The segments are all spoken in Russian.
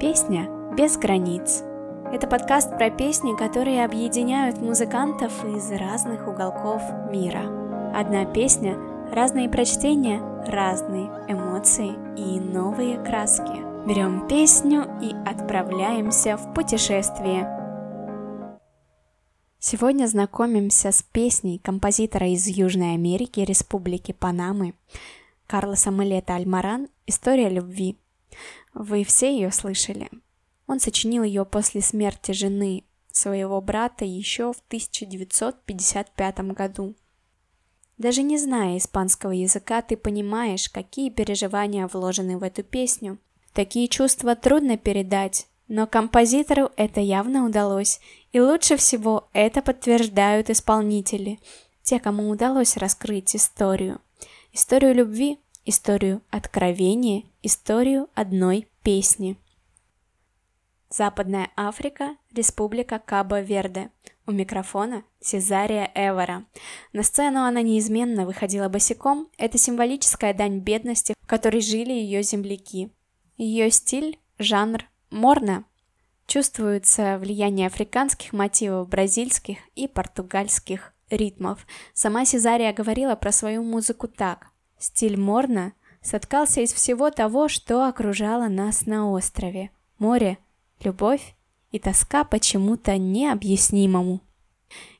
Песня без границ. Это подкаст про песни, которые объединяют музыкантов из разных уголков мира. Одна песня, разные прочтения, разные эмоции и новые краски. Берем песню и отправляемся в путешествие. Сегодня знакомимся с песней композитора из Южной Америки, Республики Панамы, Карлоса Малета Альмаран «История любви». Вы все ее слышали. Он сочинил ее после смерти жены своего брата еще в 1955 году. Даже не зная испанского языка, ты понимаешь, какие переживания вложены в эту песню. Такие чувства трудно передать, но композитору это явно удалось, и лучше всего это подтверждают исполнители, те, кому удалось раскрыть историю. Историю любви, историю откровения, историю одной песни. Западная Африка, Республика Кабо-Верде. У микрофона Сезария Эвера. На сцену она неизменно выходила босиком, это символическая дань бедности, в которой жили ее земляки. Ее стиль, жанр, морно. Чувствуется влияние африканских мотивов, бразильских и португальских ритмов. Сама Сезария говорила про свою музыку так. Стиль морно соткался из всего того, что окружало нас на острове. Море, любовь и тоска почему-то необъяснимому.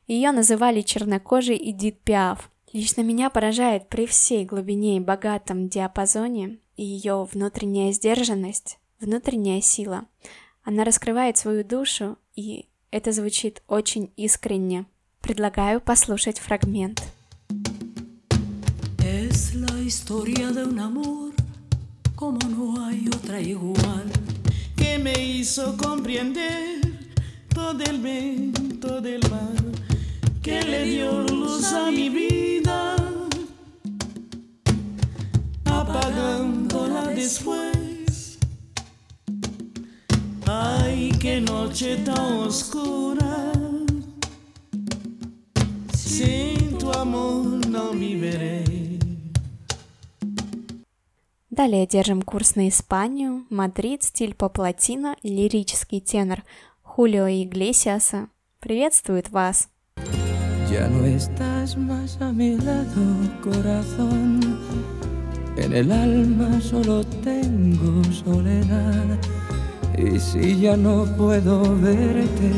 Ее называли чернокожей Эдит Пиаф. Лично меня поражает при всей глубине и богатом диапазоне ее внутренняя сдержанность, внутренняя сила. Она раскрывает свою душу, и это звучит очень искренне. Предлагаю послушать фрагмент. Historia de un amor como no hay otra igual que me hizo comprender todo el viento del mar que le dio luz a mi vida, apagándola después. Ay, qué noche tan oscura, Далее держим курс на Испанию, Мадрид, стиль поп-латино, лирический тенор Хулио Иглесиаса. Приветствует вас! Ya no estás más a mi lado, corazón. En el alma solo tengo soledad. Y si ya no puedo verte,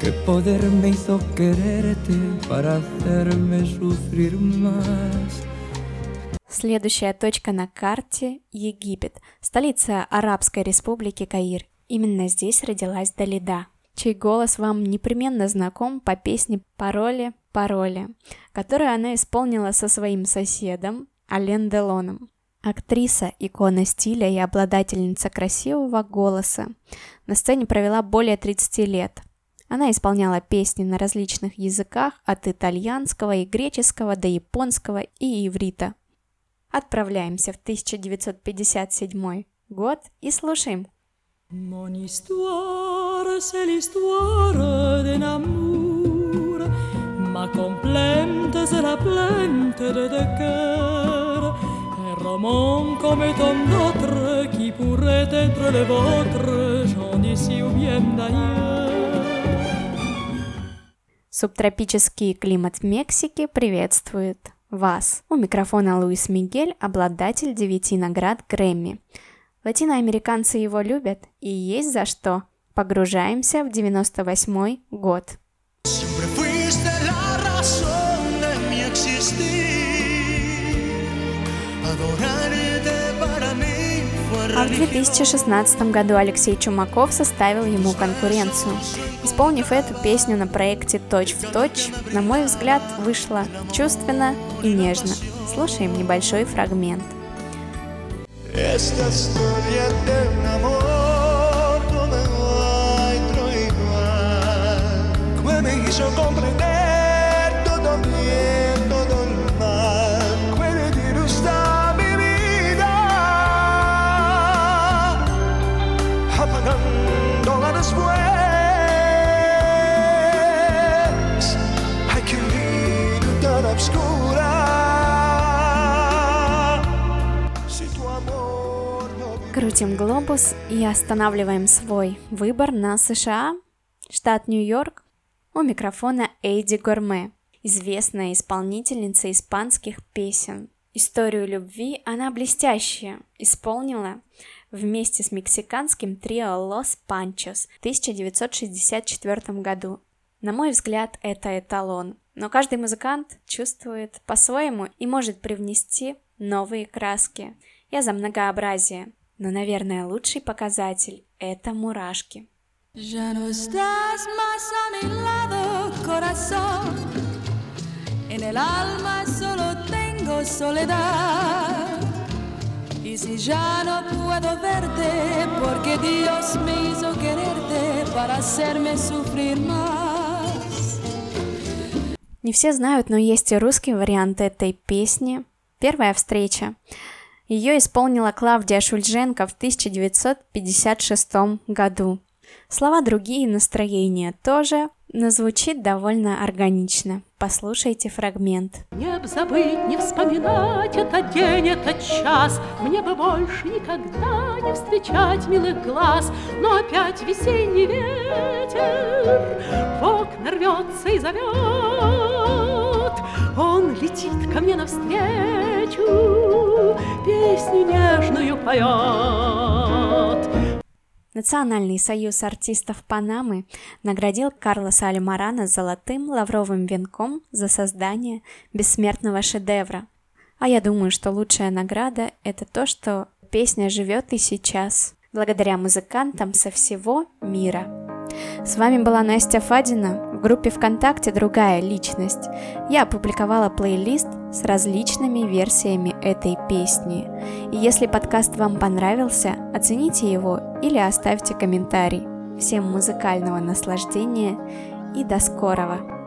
¿qué poder me hizo quererte para hacerme sufrir más? Следующая точка на карте – Египет, столица Арабской республики Каир. Именно здесь родилась Далида, чей голос вам непременно знаком по песне «Пароли, пароли», которую она исполнила со своим соседом Ален Делоном. Актриса, икона стиля и обладательница красивого голоса. На сцене провела более 30 лет. Она исполняла песни на различных языках от итальянского и греческого до японского и иврита. Отправляемся в 1957 год и слушаем. Mon histoire, c'est l'histoire d'un amour. Ma complainte, c'est la plainte de deux cœurs. Un roman comme tant d'autres qui pourrait être le vôtre, j'en d'ici ou bien d'ailleurs. Субтропический климат Мексики приветствует вас. У микрофона Луис Мигель, обладатель девяти наград Грэмми. Латиноамериканцы его любят, и есть за что. Погружаемся в 98 год. А в 2016 году Алексей Чумаков составил ему конкуренцию. Исполнив эту песню на проекте «Точь в точь», на мой взгляд, вышло чувственно и нежно. Слушаем небольшой фрагмент. Esta historia de un amor Крутим глобус и останавливаем свой выбор на США, штат Нью-Йорк. У микрофона Эйди Горме, известная исполнительница испанских песен. Историю любви она блестяще исполнила вместе с мексиканским трио Los Panchos в 1964 году. На мой взгляд, это эталон. Но каждый музыкант чувствует по-своему и может привнести новые краски. Я за многообразие. Но, наверное, лучший показатель – это мурашки. Ya no estás más a mi lado, corazón. En el alma solo tengo soledad. Y si ya no puedo verte, porque Dios me hizo quererte para hacerme sufrir más. Не все знают, но есть и русский вариант этой песни. Первая встреча. Ее исполнила Клавдия Шульженко в 1956 году. Слова другие, настроение тоже, но звучит довольно органично. Послушайте фрагмент. Не б забыть, не вспоминать этот день, этот час, Мне бы больше никогда не встречать милых глаз, Но опять весенний ветер в окна рвется и зовет. Он летит ко мне навстречу, песню нежную поет. Национальный союз артистов Панамы наградил Карлоса Альмарана золотым лавровым венком за создание бессмертного шедевра. А я думаю, что лучшая награда – это то, что песня живет и сейчас, благодаря музыкантам со всего мира. С вами была Настя Фадина. В группе ВКонтакте «Другая личность» я опубликовала плейлист с различными версиями этой песни. И если подкаст вам понравился, оцените его или оставьте комментарий. Всем музыкального наслаждения и до скорого!